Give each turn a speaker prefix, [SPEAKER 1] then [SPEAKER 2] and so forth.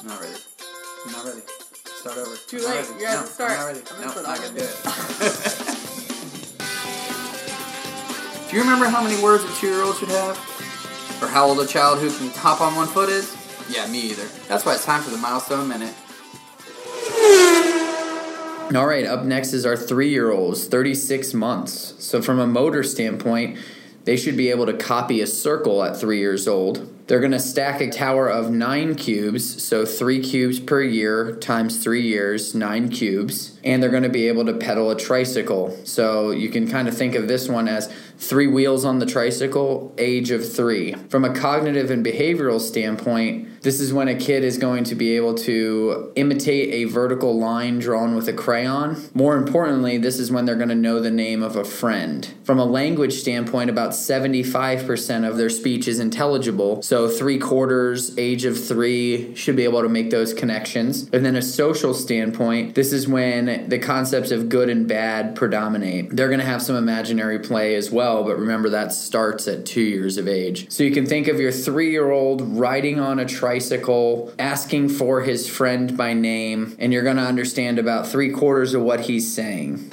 [SPEAKER 1] I'm not ready. I'm not ready. Start over.
[SPEAKER 2] Too
[SPEAKER 1] I'm
[SPEAKER 2] late. You're at
[SPEAKER 1] no,
[SPEAKER 2] the start.
[SPEAKER 1] I'm not ready.
[SPEAKER 2] I'm
[SPEAKER 1] no, not gonna do
[SPEAKER 2] it.
[SPEAKER 1] it. do you remember how many words a two-year-old should have? Or how old a child who can hop on one foot is? Yeah, me either. That's why it's time for the milestone minute. All right, up next is our three year olds, 36 months. So, from a motor standpoint, they should be able to copy a circle at three years old. They're going to stack a tower of nine cubes, so three cubes per year times three years, nine cubes. And they're going to be able to pedal a tricycle. So, you can kind of think of this one as three wheels on the tricycle, age of three. From a cognitive and behavioral standpoint, this is when a kid is going to be able to imitate a vertical line drawn with a crayon. More importantly, this is when they're going to know the name of a friend. From a language standpoint, about 75% of their speech is intelligible. So, three quarters, age of three, should be able to make those connections. And then, a social standpoint, this is when the concepts of good and bad predominate. They're going to have some imaginary play as well, but remember that starts at two years of age. So, you can think of your three year old riding on a tricycle, asking for his friend by name, and you're going to understand about three quarters of what he's saying.